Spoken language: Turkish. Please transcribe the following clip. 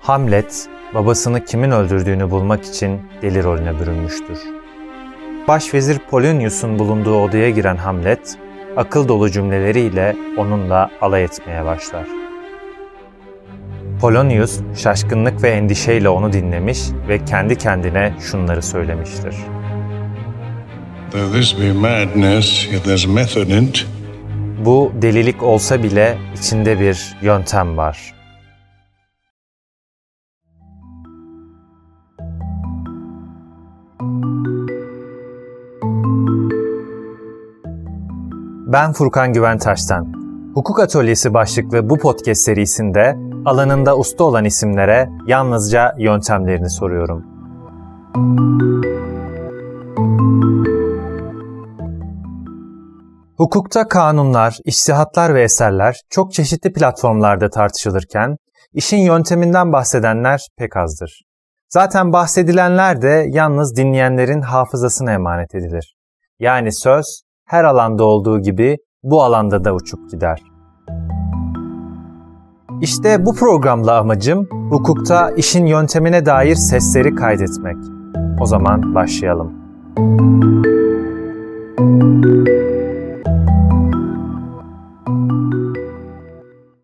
Hamlet, babasını kimin öldürdüğünü bulmak için deli rolüne bürünmüştür. Başvezir Polonius'un bulunduğu odaya giren Hamlet, akıl dolu cümleleriyle onunla alay etmeye başlar. Polonius şaşkınlık ve endişeyle onu dinlemiş ve kendi kendine şunları söylemiştir. Though this be madness, yet there's method in it. Bu delilik olsa bile içinde bir yöntem var. Ben Furkan Güventaş'tan. Hukuk Atölyesi başlıklı bu podcast serisinde alanında usta olan isimlere yalnızca yöntemlerini soruyorum. Hukukta kanunlar, iştihatlar ve eserler çok çeşitli platformlarda tartışılırken, işin yönteminden bahsedenler pek azdır. Zaten bahsedilenler de yalnız dinleyenlerin hafızasına emanet edilir. Yani söz her alanda olduğu gibi bu alanda da uçup gider. İşte bu programla amacım hukukta işin yöntemine dair sesleri kaydetmek. O zaman başlayalım. Müzik